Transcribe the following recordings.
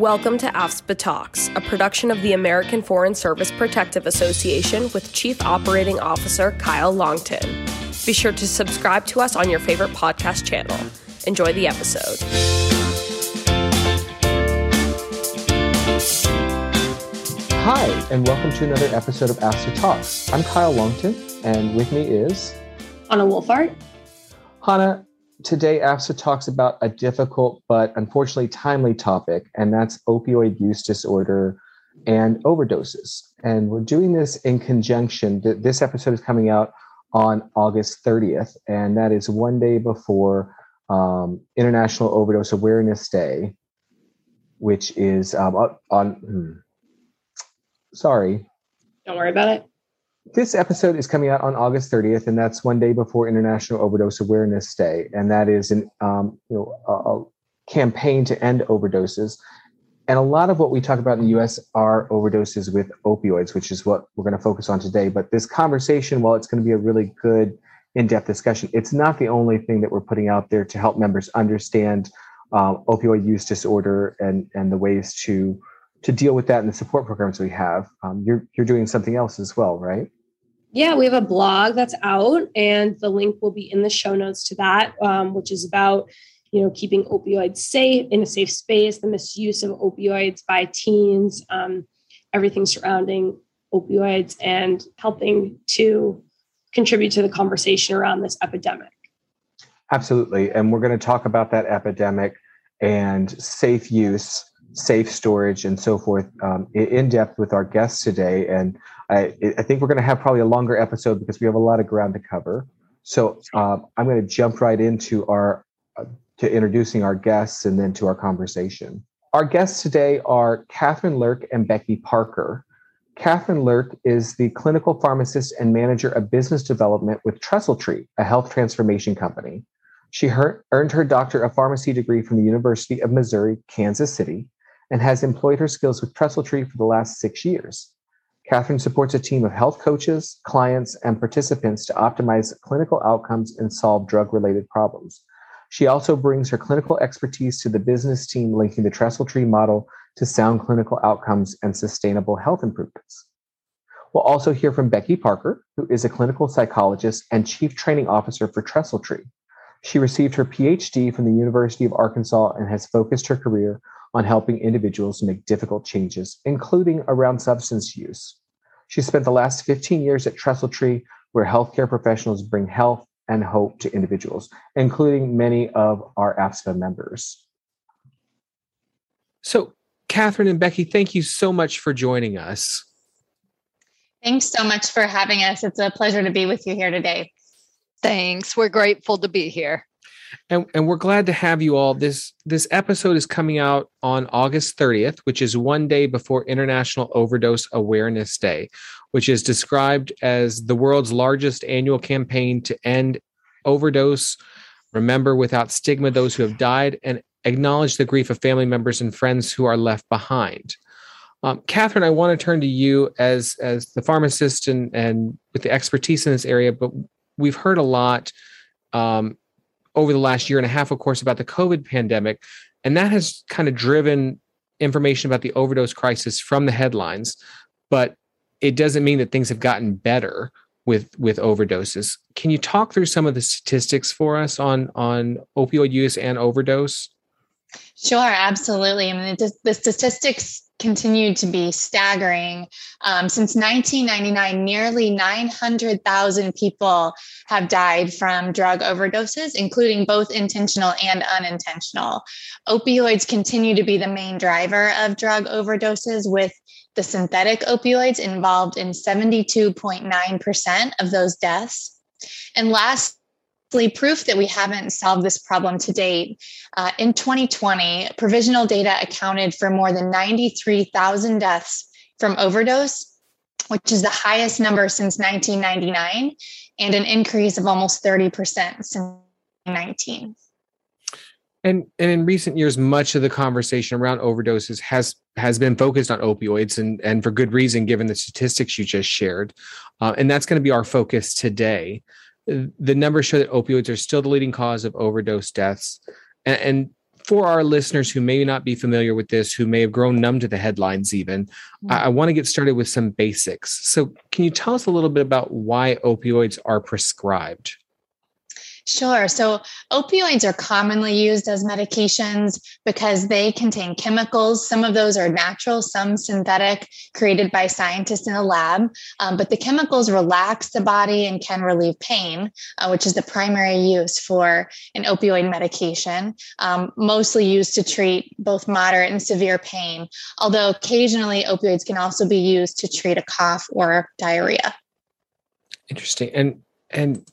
Welcome to AFSPA Talks, a production of the American Foreign Service Protective Association with Chief Operating Officer Kyle Longton. Be sure to subscribe to us on your favorite podcast channel. Enjoy the episode. Hi, and welcome to another episode of AFSPA Talks. I'm Kyle Longton, and with me is Anna Wolfart. Hannah, today AFSPA talks about a difficult but unfortunately timely topic, and that's opioid use disorder and overdoses. And we're doing this in conjunction. This episode is coming out on August 30th, and that is one day before um, International Overdose Awareness Day, which is um, on. Hmm, sorry. Don't worry about it. This episode is coming out on August 30th, and that's one day before International Overdose Awareness Day, and that is an um, you know a, a campaign to end overdoses. And a lot of what we talk about in the US are overdoses with opioids, which is what we're going to focus on today. But this conversation, while it's going to be a really good in depth discussion, it's not the only thing that we're putting out there to help members understand uh, opioid use disorder and, and the ways to to deal with that in the support programs we have. Um, you're you're doing something else as well, right? Yeah, we have a blog that's out, and the link will be in the show notes to that, um, which is about you know keeping opioids safe in a safe space, the misuse of opioids by teens, um, everything surrounding opioids, and helping to contribute to the conversation around this epidemic. Absolutely, and we're going to talk about that epidemic and safe use safe storage and so forth um, in depth with our guests today. And I, I think we're going to have probably a longer episode because we have a lot of ground to cover. So um, I'm going to jump right into our uh, to introducing our guests and then to our conversation. Our guests today are Catherine Lurk and Becky Parker. Catherine Lurk is the clinical pharmacist and manager of business development with Trestle Tree, a health transformation company. She earned her Doctor of Pharmacy degree from the University of Missouri, Kansas City, and has employed her skills with Trestle Tree for the last six years. Catherine supports a team of health coaches, clients, and participants to optimize clinical outcomes and solve drug related problems. She also brings her clinical expertise to the business team, linking the Trestle Tree model to sound clinical outcomes and sustainable health improvements. We'll also hear from Becky Parker, who is a clinical psychologist and chief training officer for Trestle Tree. She received her PhD from the University of Arkansas and has focused her career on helping individuals make difficult changes, including around substance use. She spent the last 15 years at Trestle Tree, where healthcare professionals bring health and hope to individuals, including many of our AFSPA members. So, Catherine and Becky, thank you so much for joining us. Thanks so much for having us. It's a pleasure to be with you here today. Thanks. We're grateful to be here and, and we're glad to have you all. This this episode is coming out on August 30th, which is one day before International Overdose Awareness Day, which is described as the world's largest annual campaign to end overdose, remember without stigma those who have died, and acknowledge the grief of family members and friends who are left behind. Um, Catherine, I want to turn to you as as the pharmacist and and with the expertise in this area, but we've heard a lot um, over the last year and a half, of course, about the COVID pandemic. And that has kind of driven information about the overdose crisis from the headlines. But it doesn't mean that things have gotten better with with overdoses. Can you talk through some of the statistics for us on on opioid use and overdose? Sure, absolutely. I mean, the, the statistics continue to be staggering. Um, since 1999, nearly 900,000 people have died from drug overdoses, including both intentional and unintentional. Opioids continue to be the main driver of drug overdoses, with the synthetic opioids involved in 72.9% of those deaths. And last proof that we haven't solved this problem to date. Uh, in 2020, provisional data accounted for more than 93,000 deaths from overdose, which is the highest number since 1999 and an increase of almost 30% since 19. And, and in recent years, much of the conversation around overdoses has has been focused on opioids, and and for good reason, given the statistics you just shared. Uh, and that's going to be our focus today the numbers show that opioids are still the leading cause of overdose deaths. And, and for our listeners who may not be familiar with this, who may have grown numb to the headlines, even, mm-hmm. I, I want to get started with some basics. So, can you tell us a little bit about why opioids are prescribed? Sure. So opioids are commonly used as medications because they contain chemicals. Some of those are natural, some synthetic, created by scientists in a lab. Um, but the chemicals relax the body and can relieve pain, uh, which is the primary use for an opioid medication, um, mostly used to treat both moderate and severe pain. Although occasionally opioids can also be used to treat a cough or diarrhea. Interesting. And and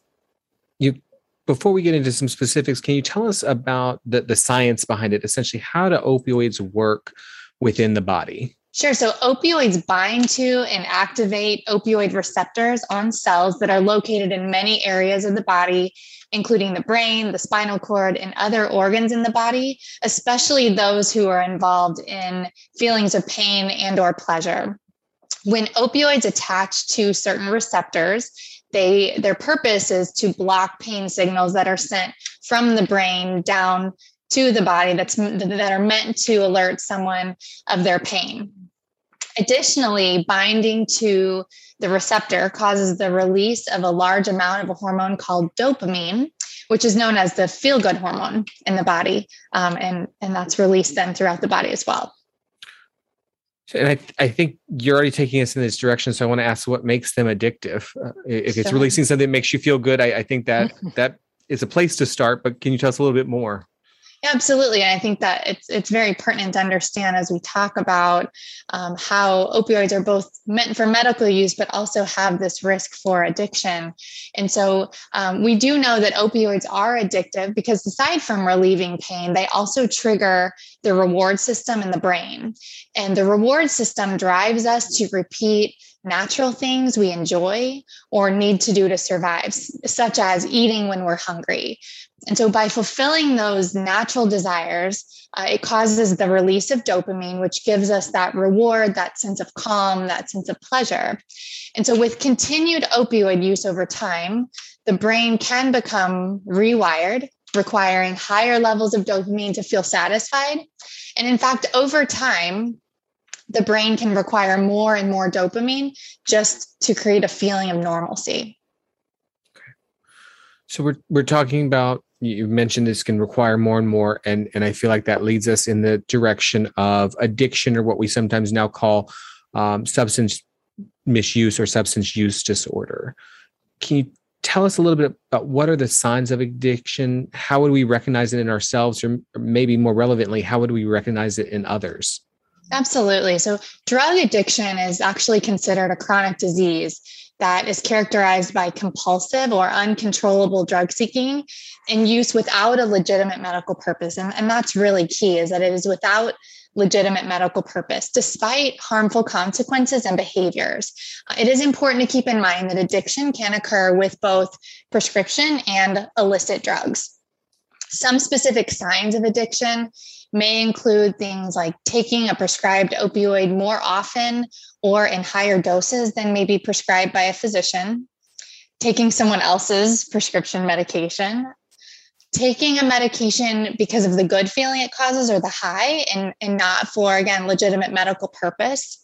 you before we get into some specifics, can you tell us about the, the science behind it? Essentially, how do opioids work within the body? Sure. So opioids bind to and activate opioid receptors on cells that are located in many areas of the body, including the brain, the spinal cord, and other organs in the body, especially those who are involved in feelings of pain and or pleasure. When opioids attach to certain receptors, they their purpose is to block pain signals that are sent from the brain down to the body that's that are meant to alert someone of their pain. Additionally binding to the receptor causes the release of a large amount of a hormone called dopamine which is known as the feel good hormone in the body um, and and that's released then throughout the body as well and I, I think you're already taking us in this direction. So I want to ask what makes them addictive. Uh, if sure. it's releasing something that makes you feel good, I, I think that that is a place to start. But can you tell us a little bit more? Absolutely. And I think that it's it's very pertinent to understand as we talk about um, how opioids are both meant for medical use, but also have this risk for addiction. And so um, we do know that opioids are addictive because aside from relieving pain, they also trigger the reward system in the brain. And the reward system drives us to repeat natural things we enjoy or need to do to survive, such as eating when we're hungry. And so, by fulfilling those natural desires, uh, it causes the release of dopamine, which gives us that reward, that sense of calm, that sense of pleasure. And so, with continued opioid use over time, the brain can become rewired, requiring higher levels of dopamine to feel satisfied. And in fact, over time, the brain can require more and more dopamine just to create a feeling of normalcy. So we're we're talking about you mentioned this can require more and more and and i feel like that leads us in the direction of addiction or what we sometimes now call um, substance misuse or substance use disorder. Can you tell us a little bit about what are the signs of addiction? How would we recognize it in ourselves or maybe more relevantly how would we recognize it in others? Absolutely. So drug addiction is actually considered a chronic disease that is characterized by compulsive or uncontrollable drug seeking and use without a legitimate medical purpose. And, and that's really key is that it is without legitimate medical purpose, despite harmful consequences and behaviors. Uh, it is important to keep in mind that addiction can occur with both prescription and illicit drugs. Some specific signs of addiction may include things like taking a prescribed opioid more often or in higher doses than may be prescribed by a physician, taking someone else's prescription medication, taking a medication because of the good feeling it causes or the high and, and not for, again, legitimate medical purpose.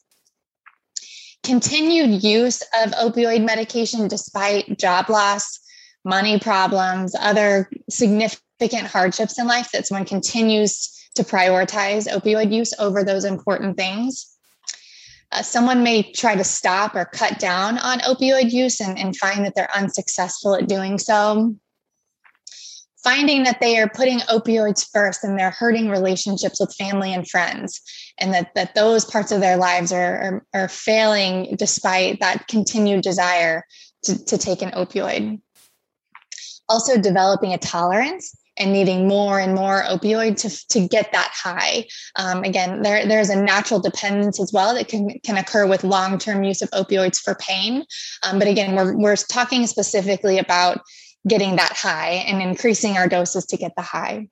Continued use of opioid medication despite job loss, money problems, other significant hardships in life that someone continues to prioritize opioid use over those important things. Uh, someone may try to stop or cut down on opioid use and, and find that they're unsuccessful at doing so. Finding that they are putting opioids first and they're hurting relationships with family and friends, and that, that those parts of their lives are, are, are failing despite that continued desire to, to take an opioid. Also, developing a tolerance and needing more and more opioid to, to get that high. Um, again, there, there's a natural dependence as well that can, can occur with long-term use of opioids for pain. Um, but again, we're, we're talking specifically about getting that high and increasing our doses to get the high.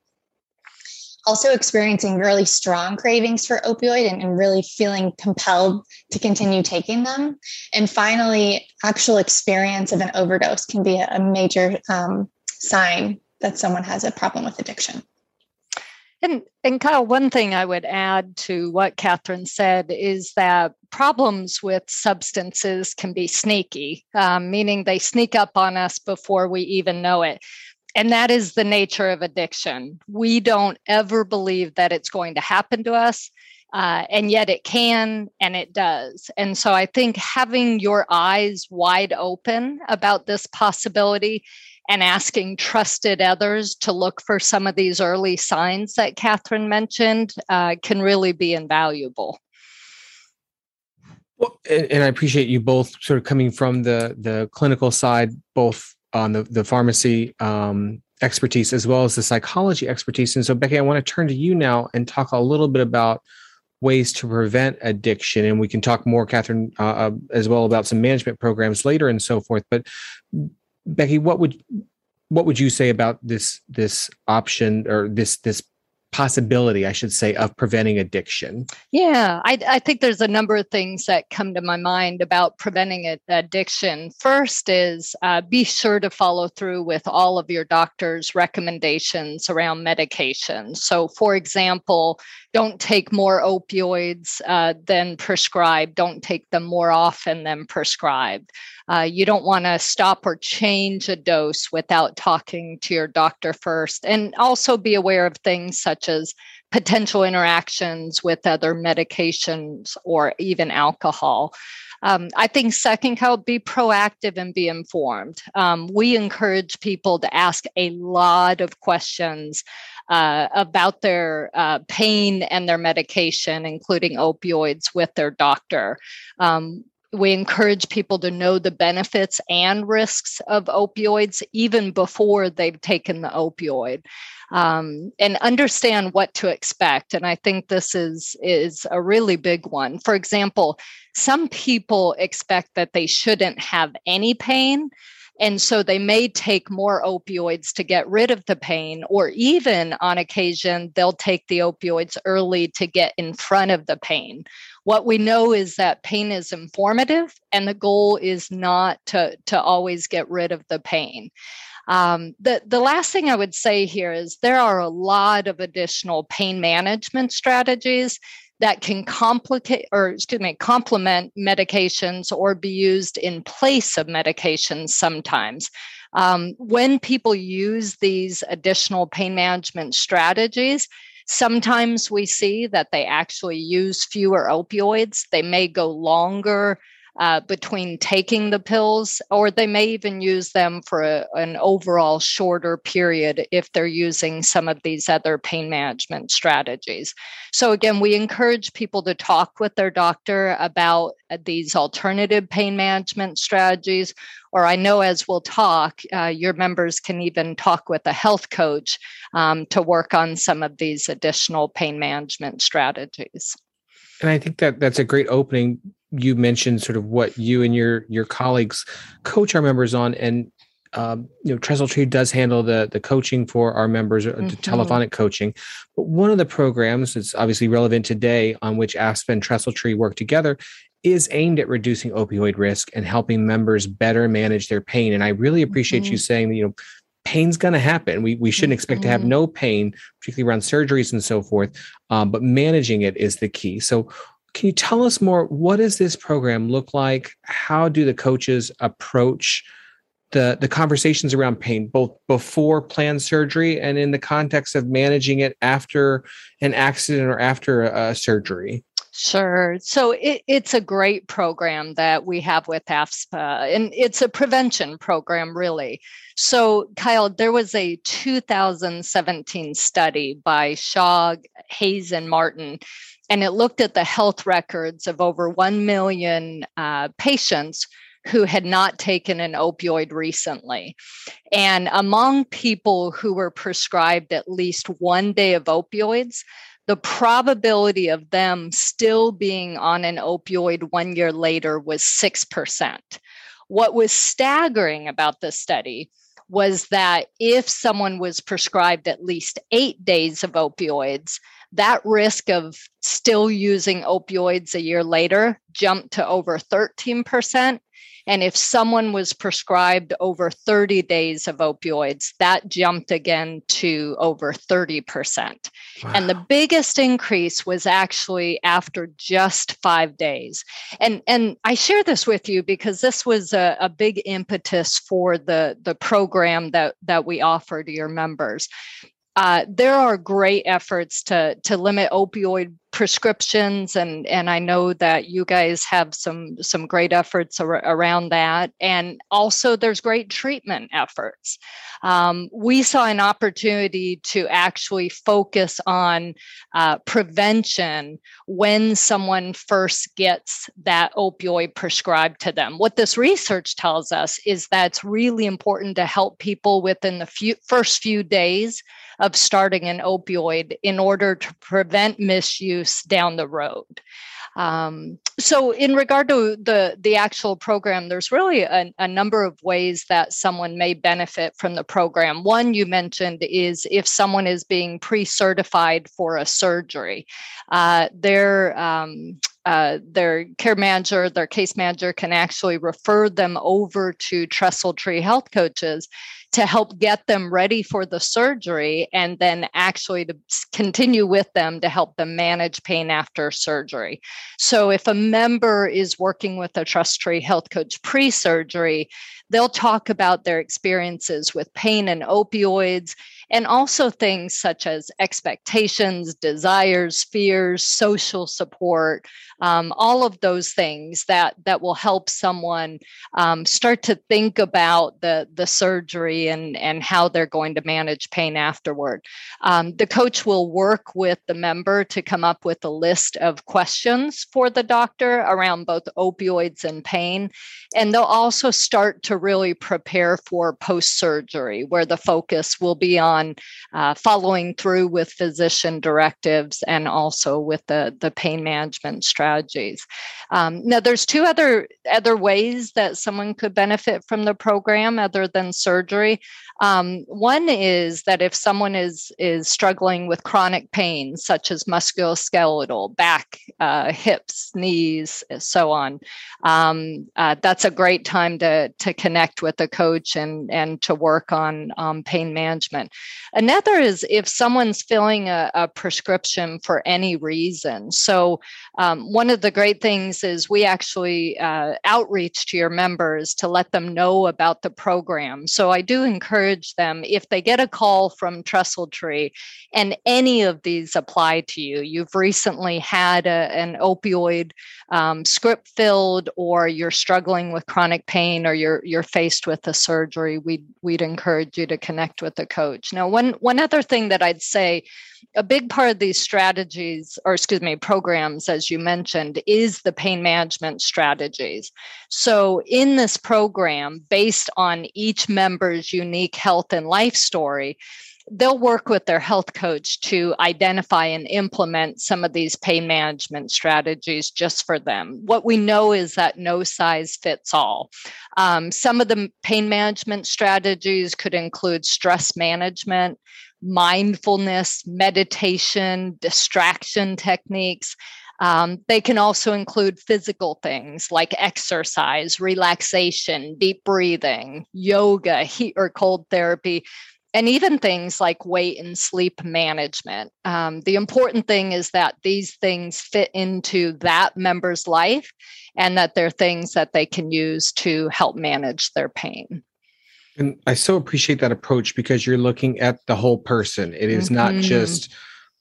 Also experiencing really strong cravings for opioid and, and really feeling compelled to continue taking them. And finally, actual experience of an overdose can be a, a major um, sign that someone has a problem with addiction. And, and Kyle, one thing I would add to what Catherine said is that problems with substances can be sneaky, um, meaning they sneak up on us before we even know it. And that is the nature of addiction. We don't ever believe that it's going to happen to us. Uh, and yet it can and it does. And so I think having your eyes wide open about this possibility and asking trusted others to look for some of these early signs that Catherine mentioned uh, can really be invaluable. Well, and, and, I appreciate you both sort of coming from the the clinical side, both on the the pharmacy um, expertise as well as the psychology expertise. And so, Becky, I want to turn to you now and talk a little bit about ways to prevent addiction, and we can talk more, Catherine, uh, uh as well about some management programs later and so forth. But Becky, what would what would you say about this this option or this this possibility, I should say, of preventing addiction? Yeah, I, I, think there's a number of things that come to my mind about preventing addiction. First is uh, be sure to follow through with all of your doctor's recommendations around medication. So, for example, don't take more opioids uh, than prescribed, don't take them more often than prescribed. Uh, you don't want to stop or change a dose without talking to your doctor first. And also be aware of things such as potential interactions with other medications or even alcohol. Um, I think second, Kyle, be proactive and be informed. Um, we encourage people to ask a lot of questions uh, about their uh, pain and their medication, including opioids, with their doctor. Um, we encourage people to know the benefits and risks of opioids even before they've taken the opioid um, and understand what to expect and i think this is is a really big one. For example some people expect that they shouldn't have any pain and so they may take more opioids to get rid of the pain, or even on occasion, they'll take the opioids early to get in front of the pain. What we know is that pain is informative, and the goal is not to, to always get rid of the pain. Um, the, the last thing I would say here is there are a lot of additional pain management strategies that can complicate or excuse me complement medications or be used in place of medications sometimes um, when people use these additional pain management strategies Sometimes we see that they actually use fewer opioids. They may go longer uh, between taking the pills, or they may even use them for a, an overall shorter period if they're using some of these other pain management strategies. So, again, we encourage people to talk with their doctor about uh, these alternative pain management strategies. Or, I know as we'll talk, uh, your members can even talk with a health coach um, to work on some of these additional pain management strategies. And I think that that's a great opening you mentioned sort of what you and your your colleagues coach our members on and um, you know trestle tree does handle the the coaching for our members uh, mm-hmm. the telephonic coaching but one of the programs that's obviously relevant today on which aspen trestle tree work together is aimed at reducing opioid risk and helping members better manage their pain and i really appreciate mm-hmm. you saying that you know pain's going to happen we, we shouldn't expect mm-hmm. to have mm-hmm. no pain particularly around surgeries and so forth um, but managing it is the key so can you tell us more? What does this program look like? How do the coaches approach the, the conversations around pain, both before planned surgery and in the context of managing it after an accident or after a, surgery? Sure. So it, it's a great program that we have with AFSPA, and it's a prevention program, really. So, Kyle, there was a 2017 study by Shah, Hayes, and Martin and it looked at the health records of over 1 million uh, patients who had not taken an opioid recently. And among people who were prescribed at least one day of opioids, the probability of them still being on an opioid one year later was 6%. What was staggering about this study was that if someone was prescribed at least eight days of opioids, that risk of still using opioids a year later jumped to over 13%. And if someone was prescribed over 30 days of opioids, that jumped again to over 30%. Wow. And the biggest increase was actually after just five days. And, and I share this with you because this was a, a big impetus for the, the program that, that we offer to your members. Uh, there are great efforts to to limit opioid prescriptions and and I know that you guys have some some great efforts ar- around that. And also there's great treatment efforts. Um, we saw an opportunity to actually focus on uh, prevention when someone first gets that opioid prescribed to them. What this research tells us is that it's really important to help people within the few, first few days of starting an opioid in order to prevent misuse down the road. Um, so, in regard to the the actual program, there's really a, a, number of ways that someone may benefit from the program. One you mentioned is if someone is being pre-certified for a surgery, uh, their um, uh, their care manager, their case manager can actually refer them over to Trestle Tree Health Coaches to help get them ready for the surgery and then actually to continue with them to help them manage pain after surgery. So if a member is working with a Trestle Tree health coach pre surgery, they'll talk about their experiences with pain and opioids and also things such as expectations, desires, fears, social support, um, all of those things that that will help someone um, start to think about the the surgery and and how they're going to manage pain afterward. Um, the coach will work with the member to come up with a list of questions for the doctor around both opioids and pain, and they'll also start to really prepare for post surgery, where the focus will be on uh, following through with physician directives and also with the, the pain management strategies. Um, now, there's two other other ways that someone could benefit from the program other than surgery. Um, one is that if someone is is struggling with chronic pain, such as musculoskeletal, back, uh, hips, knees, so on, um, uh, that's a great time to to connect with a coach and and to work on um, pain management. Another is if someone's filling a, a prescription for any reason. So um, one of the great things is we actually uh, outreach to your members to let them know about the program. So I do encourage them if they get a call from Trestle Tree and any of these apply to you, you've recently had a, an opioid um, script filled, or you're struggling with chronic pain, or you're you're faced with a surgery, we'd we'd encourage you to connect with a coach. Now, one one other thing that I'd say a big part of these strategies, or excuse me, programs, as you mentioned, is the pain management strategies. So, in this program, based on each member's unique health and life story, they'll work with their health coach to identify and implement some of these pain management strategies just for them. What we know is that no size fits all. Um, some of the pain management strategies could include stress management, mindfulness, meditation, distraction techniques. Um, they can also include physical things like exercise, relaxation, deep breathing, yoga, heat or cold therapy, and even things like weight and sleep management. Um, the important thing is that these things fit into that member's life and that they're things that they can use to help manage their pain. And I so appreciate that approach because you're looking at the whole person. It is mm-hmm. not just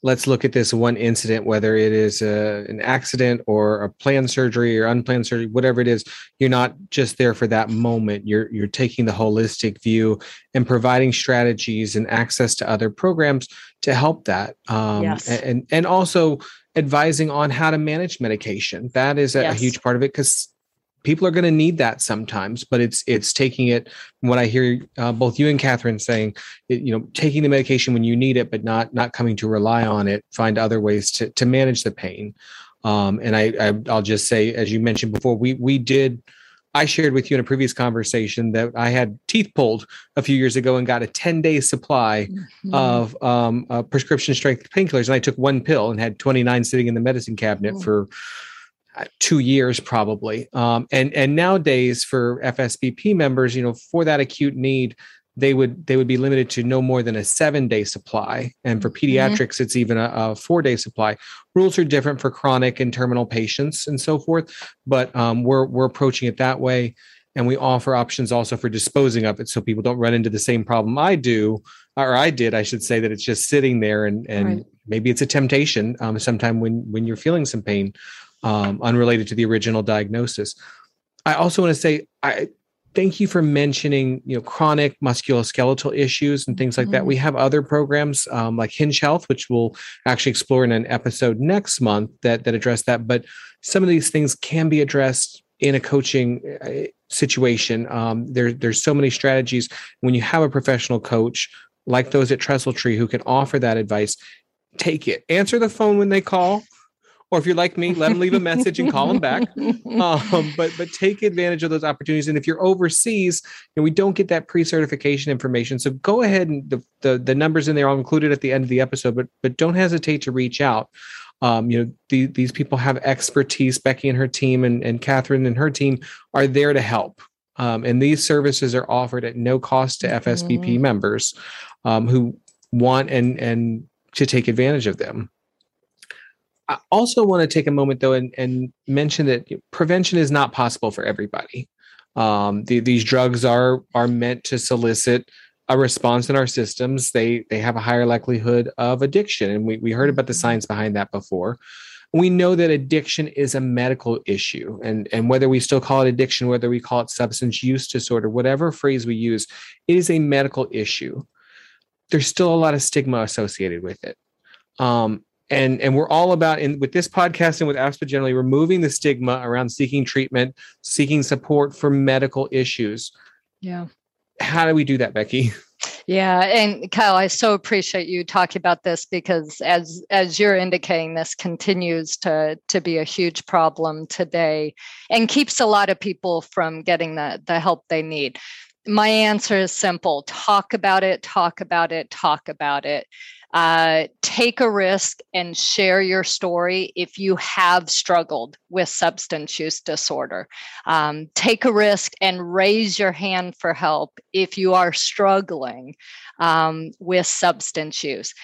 let's look at this one incident, whether it is a, an accident or a planned surgery or unplanned surgery, whatever it is. You're not just there for that moment. You're you're taking the holistic view and providing strategies and access to other programs to help that. Um, yes. and and also advising on how to manage medication. That is a, yes. a huge part of it because people are going to need that sometimes but it's it's taking it what i hear uh, both you and catherine saying it, you know taking the medication when you need it but not not coming to rely on it find other ways to to manage the pain um, and I, I i'll just say as you mentioned before we we did I shared with you in a previous conversation that I had teeth pulled a few years ago and got a 10 day supply mm-hmm. of um, uh, prescription strength painkillers. And I took one pill and had 29 sitting in the medicine cabinet oh. for two years probably. Um, and and nowadays for FSBP members, you know, for that acute need, they would they would be limited to no more than a seven day supply, and for mm-hmm. pediatrics, mm-hmm. it's even a, a, four day supply. Rules are different for chronic and terminal patients and so forth, but um, we're we're approaching it that way, and we offer options also for disposing of it, so people don't run into the same problem I do or I did, I should say that it's just sitting there, and and right. maybe it's a temptation um, sometime when when you're feeling some pain um, unrelated to the original diagnosis. I also want to say I thank you for mentioning you know chronic musculoskeletal issues and things like mm-hmm. that. We have other programs um, like Hinge Health, which we'll actually explore in an episode next month that that address that. But some of these things can be addressed in a coaching uh, situation. Um, there, there's so many strategies when you have a professional coach like those at Trestle Tree who can offer that advice. Take it. Answer the phone when they call or if you're like me, let them leave a message and call them back. Um, but but take advantage of those opportunities. And if you're overseas and we don't get that pre-certification information, so go ahead and the, the the numbers in there I'll include at the end of the episode. But but don't hesitate to reach out. Um, you know the, these people have expertise. Becky and her team and and Catherine and her team are there to help. Um, and these services are offered at no cost to FSBP mm-hmm. members um, who want and and to take advantage of them. I also want to take a moment though and, and mention that prevention is not possible for everybody. Um, the, these drugs are are meant to solicit a response in our systems. They they have a higher likelihood of addiction, and we we heard about the mm-hmm. science behind that before. We know that addiction is a medical issue, and and whether we still call it addiction, whether we call it substance use disorder, whatever phrase we use, it is a medical issue. There's still a lot of stigma associated with it. Um, and and we're all about in with this podcast and with AFSPA generally removing the stigma around seeking treatment seeking support for medical issues. Yeah. How do we do that becky? Yeah and kyle i so appreciate you talking about this because as as you're indicating this continues to to be a huge problem today and keeps a lot of people from getting the the help they need. My answer is simple. Talk about it talk about it talk about it uh, take a risk and share your story if you have struggled with substance use disorder. Um, take a risk and raise your hand for help if you are struggling um, with substance use.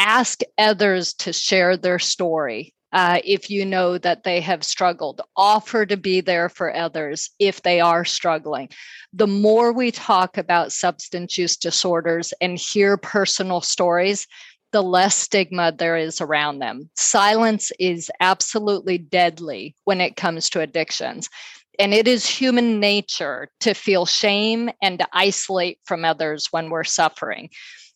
Ask others to share their story. Uh, if you know that they have struggled, offer to be there for others if they are struggling. The more we talk about substance use disorders and hear personal stories, the less stigma there is around them. Silence is absolutely deadly when it comes to addictions. And it is human nature to feel shame and to isolate from others when we're suffering.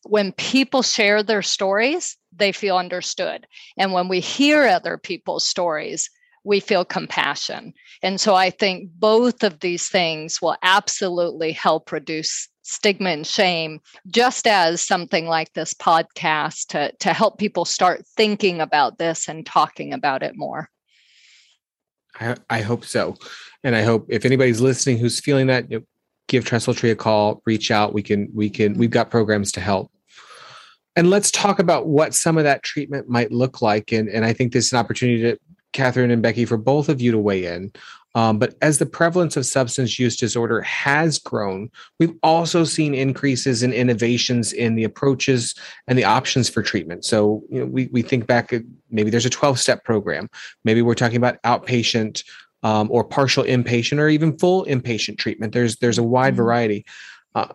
When people share their stories, they feel understood. And when we hear other people's stories, we feel compassion. And so I think both of these things will absolutely help reduce stigma and shame, just as something like this podcast to, to help people start thinking about this and talking about it more. I, I hope so. And I hope if anybody's listening who's feeling that, you know, give Trestle Tree a call, reach out. We can, we can, we've got programs to help. And let's talk about what some of that treatment might look like. And, and I think this is an opportunity to, Catherine and Becky, for both of you to weigh in um, but as the prevalence of substance use disorder has grown, we've also seen increases in innovations in the approaches and the options for treatment. So you know, we, we think back, maybe there's a 12 step program. Maybe we're talking about outpatient um, or partial inpatient or even full inpatient treatment. There's, there's a wide mm-hmm. variety. Uh,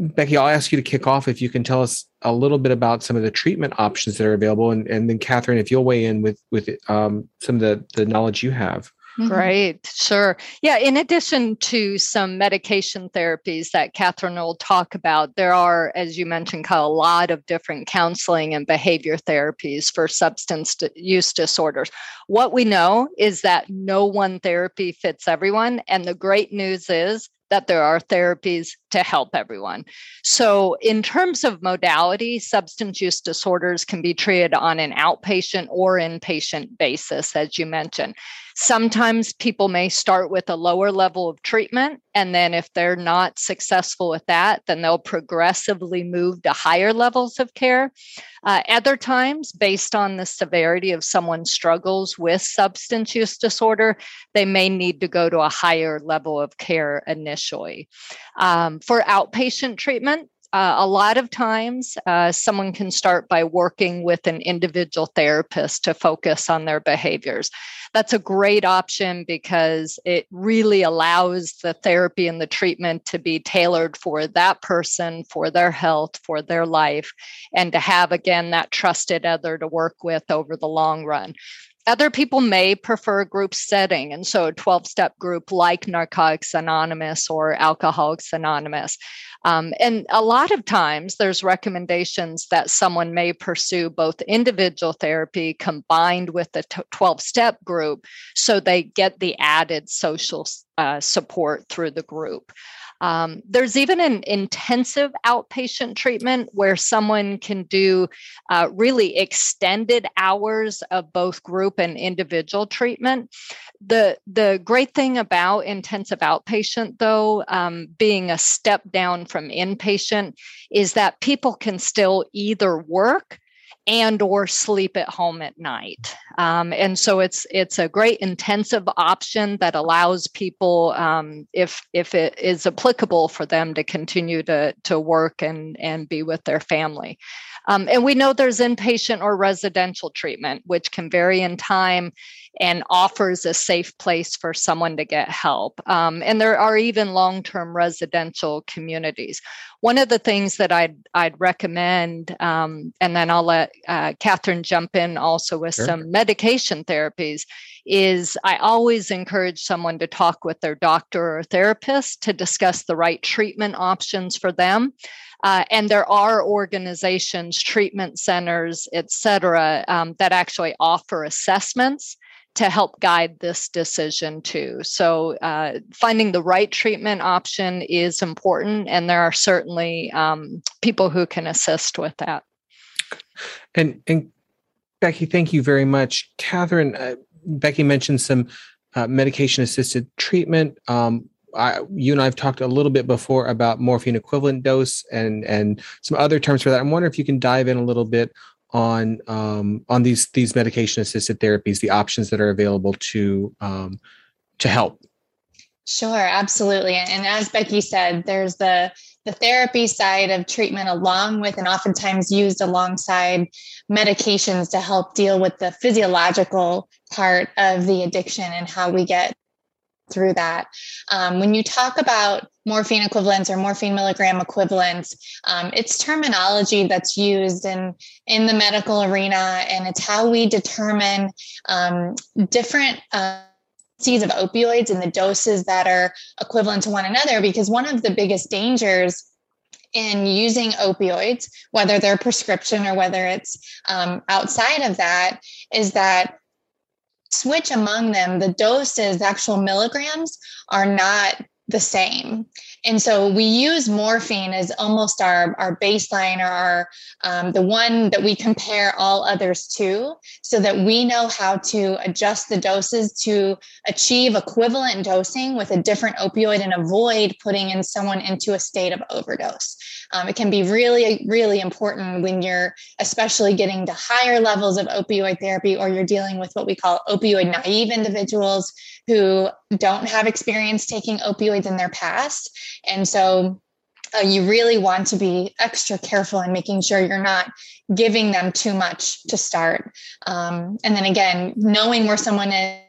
Becky, I'll ask you to kick off if you can tell us a little bit about some of the treatment options that are available, and, and then Catherine, if you'll weigh in with with um, some of the the knowledge you have. Mm-hmm. Great, sure. Yeah, in addition to some medication therapies that Catherine will talk about, there are, as you mentioned, Kyle, a lot of different counseling and behavior therapies for substance use disorders. What we know is that no one therapy fits everyone. And the great news is that there are therapies to help everyone. So, in terms of modality, substance use disorders can be treated on an outpatient or inpatient basis, as you mentioned. Sometimes people may start with a lower level of treatment. And then, if they're not successful with that, then they'll progressively move to higher levels of care. Uh, other times, based on the severity of someone's struggles with substance use disorder, they may need to go to a higher level of care initially. Um, for outpatient treatment, uh, a lot of times uh, someone can start by working with an individual therapist to focus on their behaviors. That's a great option because it really allows the therapy and the treatment to be tailored for that person, for their health, for their life, and to have, again, that trusted other to work with over the long run. Other people may prefer a group setting. And so a 12 step group like Narcotics Anonymous or Alcoholics Anonymous. Um, and a lot of times there's recommendations that someone may pursue both individual therapy combined with the 12 step group so they get the added social uh, support through the group. Um, there's even an intensive outpatient treatment where someone can do uh, really extended hours of both group and individual treatment. The, the great thing about intensive outpatient, though, um, being a step down from inpatient, is that people can still either work and or sleep at home at night. Um, and so it's it's a great intensive option that allows people um, if if it is applicable for them to continue to to work and and be with their family um, and we know there's inpatient or residential treatment which can vary in time and offers a safe place for someone to get help. Um, and there are even long term residential communities. One of the things that I'd, I'd recommend, um, and then I'll let uh, Catherine jump in also with sure. some medication therapies, is I always encourage someone to talk with their doctor or therapist to discuss the right treatment options for them. Uh, and there are organizations, treatment centers, et cetera, um, that actually offer assessments to help guide this decision too. So, uh, finding the right treatment option is important, and there are certainly um, people who can assist with that. And and Becky, thank you very much. Catherine, uh, Becky mentioned some uh, medication assisted treatment. Um, I, you and I have talked a little bit before about morphine equivalent dose and and some other terms for that. I'm wondering if you can dive in a little bit on um, on these these medication assisted therapies, the options that are available to um, to help. Sure, absolutely. And as Becky said, there's the the therapy side of treatment along with and oftentimes used alongside medications to help deal with the physiological part of the addiction and how we get through that. Um, when you talk about morphine equivalents or morphine milligram equivalents, um, it's terminology that's used in in the medical arena, and it's how we determine um, different. Uh, of opioids and the doses that are equivalent to one another because one of the biggest dangers in using opioids, whether they're prescription or whether it's um, outside of that, is that switch among them, the doses, the actual milligrams, are not the same. And so we use morphine as almost our, our baseline or our um, the one that we compare all others to so that we know how to adjust the doses to achieve equivalent dosing with a different opioid and avoid putting in someone into a state of overdose. Um, it can be really, really important when you're especially getting to higher levels of opioid therapy or you're dealing with what we call opioid naive individuals who don't have experience taking opioids in their past. And so uh, you really want to be extra careful in making sure you're not giving them too much to start. Um, and then again, knowing where someone is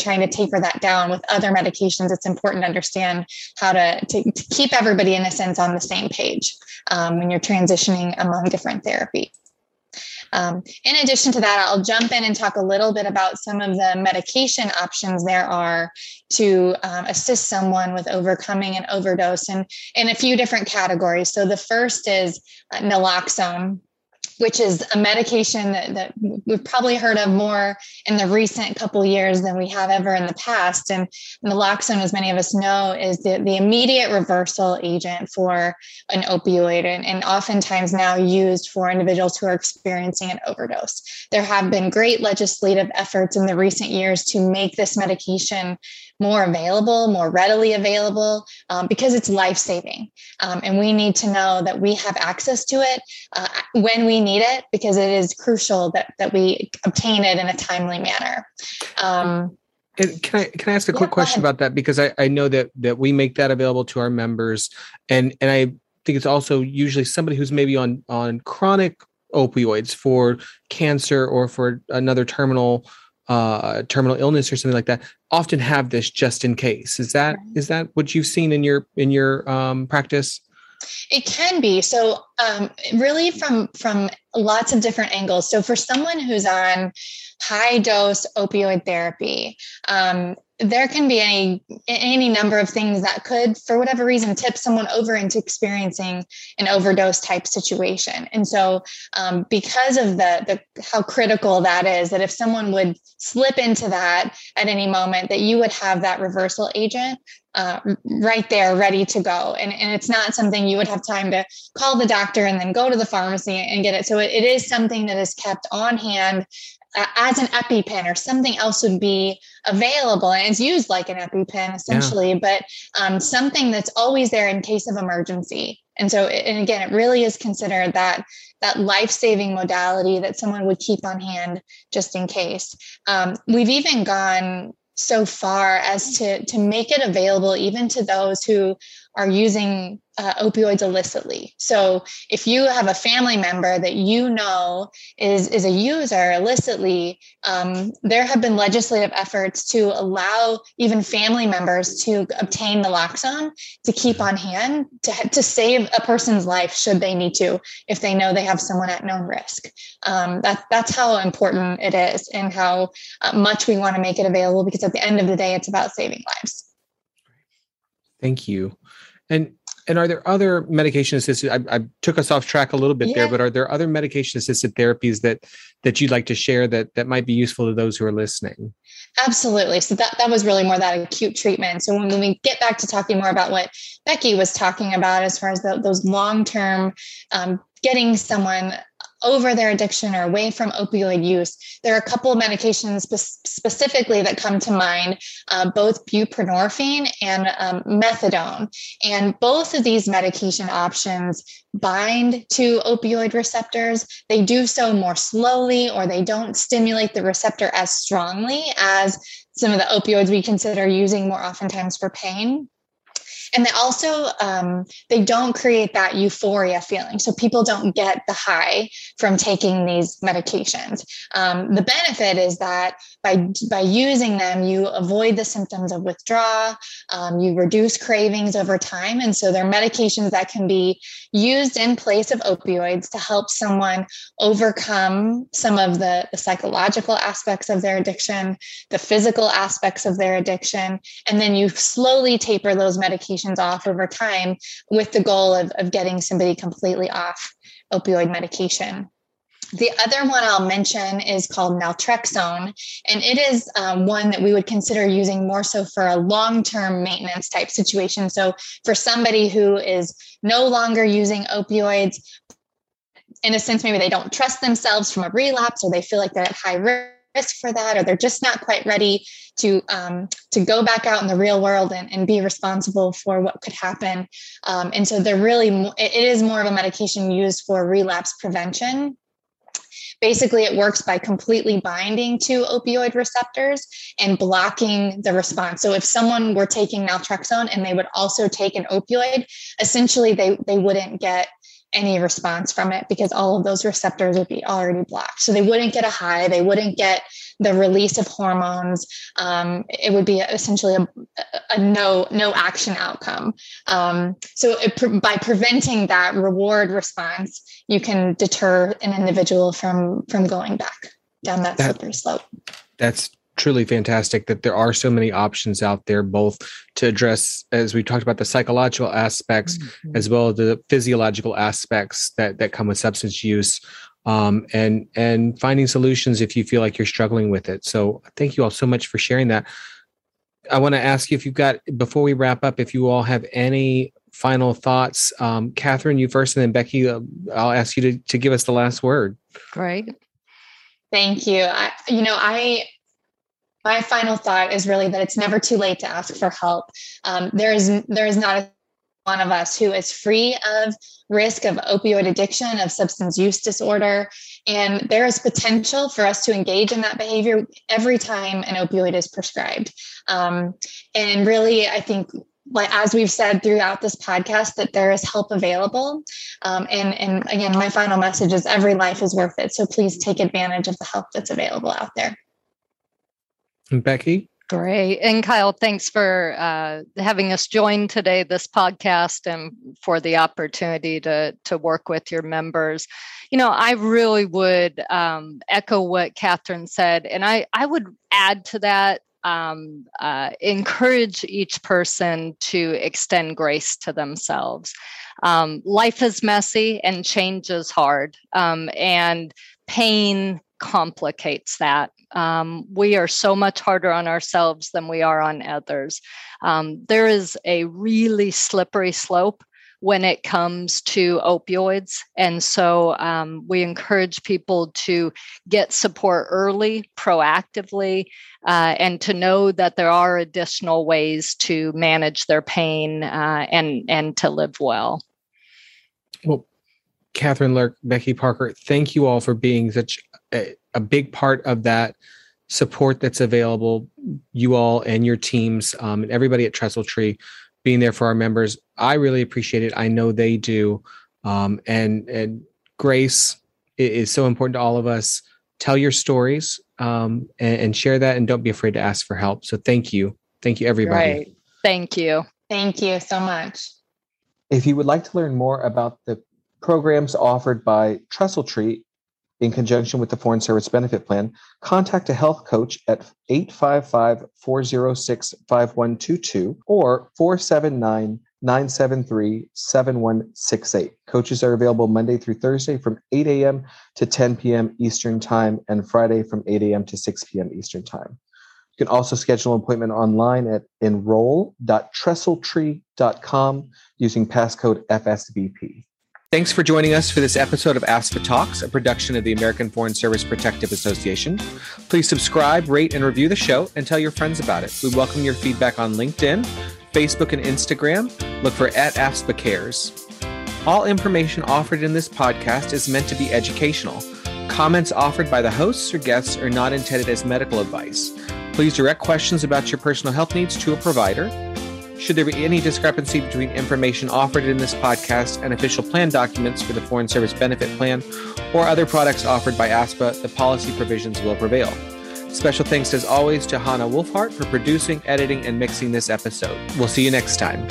trying to taper that down with other medications, it's important to understand how to, to, to keep everybody in a sense on the same page um, when you're transitioning among different therapies. Um, in addition to that, I'll jump in and talk a little bit about some of the medication options there are to um, assist someone with overcoming an overdose and in a few different categories. So the first is uh, naloxone. Which is a medication that, that, we've probably heard of more in the recent couple years than we have ever in the past. And, naloxone, as many of us know, is the, the immediate reversal agent for an opioid and, and oftentimes now used for individuals who are experiencing an overdose. There have been great legislative efforts in the recent years to make this medication more available, more readily available, um, because it's life saving. Um, and we need to know that we have access to it uh, when we need it, because it is crucial that, that we obtain it in a timely manner. Um, and can I can I ask a quick question about that because I, I know that that we make that available to our members and and I think it's also usually somebody who's maybe on on chronic opioids for cancer or for another terminal uh, terminal illness or something like that often have this just in case. Is that is that what you've seen in your in your um, practice? It can be so. Um, really, from from lots of different angles. So, for someone who's on high dose opioid therapy, um, there can be any any number of things that could for whatever reason tip someone over into experiencing an overdose type situation and so um, because of the, the how critical that is that if someone would slip into that at any moment that you would have that reversal agent uh, right there ready to go and, and it's not something you would have time to call the doctor and then go to the pharmacy and get it so it, it is something that is kept on hand as an EpiPen or something else would be available and it's used like an EpiPen essentially, yeah. but um, something that's always there in case of emergency. And so, and again, it really is considered that that life-saving modality that someone would keep on hand just in case. Um, we've even gone so far as to to make it available even to those who are using uh, opioids illicitly. So if you have a family member that you know is is a user illicitly, um, there have been legislative efforts to allow even family members to obtain naloxone to keep on hand to to save a person's life should they need to if they know they have someone at known risk. Um, that that's how important it is and how uh, much we want to make it available because at the end of the day, it's about saving lives. Thank you. And and are there other medication assisted? I, I, took us off track a little bit yeah. there, but are there other medication assisted therapies that that you'd like to share that that might be useful to those who are listening? Absolutely. So that that was really more that acute treatment. So when, when we get back to talking more about what Becky was talking about, as far as the, those long term um, getting someone over their addiction or away from opioid use. There are a couple of medications spe- specifically that come to mind, uh, both buprenorphine and um, methadone. And both of these medication options bind to opioid receptors. They do so more slowly, or they don't stimulate the receptor as strongly as some of the opioids we consider using more oftentimes for pain and they also um, they don't create that euphoria feeling. So people don't get the high from taking these medications. Um, the benefit is that by by using them you avoid the symptoms of withdrawal um, you reduce cravings over time. And so they're medications that can be used in place of opioids to help someone overcome some of the, the psychological aspects of their addiction the physical aspects of their addiction. And then you slowly taper those medications off over time with the goal of, of getting somebody completely off opioid medication the other one I'll mention is called naltrexone, and it is um, one that we would consider using more so for a long term maintenance type situation. So, for somebody who is no longer using opioids, in a sense, maybe they don't trust themselves from a relapse or they feel like they're at high risk for that or they're just not quite ready to um, to go back out in the real world and, and be responsible for what could happen um, and so they're really it is more of a medication used for relapse prevention Basically, it works by completely binding to opioid receptors and blocking the response. So if someone were taking naltrexone and they would also take an opioid, essentially they, they wouldn't get any response from it because all of those receptors would be already blocked. So they wouldn't get a high, they wouldn't get the release of hormones. Um, it would be essentially a, a, no no action outcome. Um, so it, by preventing that reward response, you can deter an individual from from going back down that, that slippery slope. That's truly fantastic that there are so many options out there, both to address, as we talked about, the psychological aspects mm-hmm. as well as the physiological aspects that that come with substance use. um, and and finding solutions if you feel like you're struggling with it. So thank you all so much for sharing that. I want to ask you if you've got before we wrap up, if you all have any final thoughts. Um, Catherine, you first, and then Becky. Uh, I'll ask you to to give us the last word. Great. Thank you. I, you know, I my final thought is really that it's never too late to ask for help. Um, there is there is not a one of us who is free of risk of opioid addiction, of substance use disorder. And there is potential for us to engage in that behavior every time an opioid is prescribed. Um, and really, I think like as we've said throughout this podcast that there is help available um, and and again my final message is every life is worth it so please take advantage of the help that's available out there and becky Great. And Kyle, thanks for uh, having us join today, this podcast, and for the opportunity to, to work with your members. You know, I really would um, echo what Catherine said, and I, I would add to that um, uh, encourage each person to extend grace to themselves. Um, life is messy and change is hard, um, and pain complicates that. Um, we are so much harder on ourselves than we are on others. Um, there is a really slippery slope when it comes to opioids. And so um, we encourage people to get support early, proactively, uh, and to know that there are additional ways to manage their pain uh, and, and to live well. Well, Catherine Lurk, Becky Parker, thank you all for being such a, a big part of that support that's available. You all and your teams um, and everybody at Trestle Tree being there for our members. I really appreciate it. I know they do. Um, and and grace is so important to all of us. Tell your stories um, and, and, share that, and don't be afraid to ask for help. So thank you, thank you, everybody. Right. Thank you. Thank you so much. If you would like to learn more about the programs offered by Trestle Tree in conjunction with the Foreign Service Benefit Plan, contact a health coach at 855 406 5122 or 479 973 7168. Coaches are available Monday through Thursday from 8 a.m. to 10 p.m. Eastern Time and Friday from 8 a.m. to 6 p.m. Eastern Time. You can also schedule an appointment online at enroll.trestletree.com using passcode FSBP. Thanks for joining us for this episode of AFSPA Talks, a production of the American Foreign Service Protective Association. Please subscribe, rate, and review the show and tell your friends about it. We welcome your feedback on LinkedIn, Facebook, and Instagram. Look for at AFSPA Cares. All information offered in this podcast is meant to be educational. Comments offered by the hosts or guests are not intended as medical advice. Please direct questions about your personal health needs to a provider. Should there be any discrepancy between information offered in this podcast and official plan documents for the Foreign Service Benefit Plan or other products offered by AFSPA, the policy provisions will prevail. Special thanks as always to Hannah Wolfhart for producing, editing, and mixing this episode. We'll see you next time.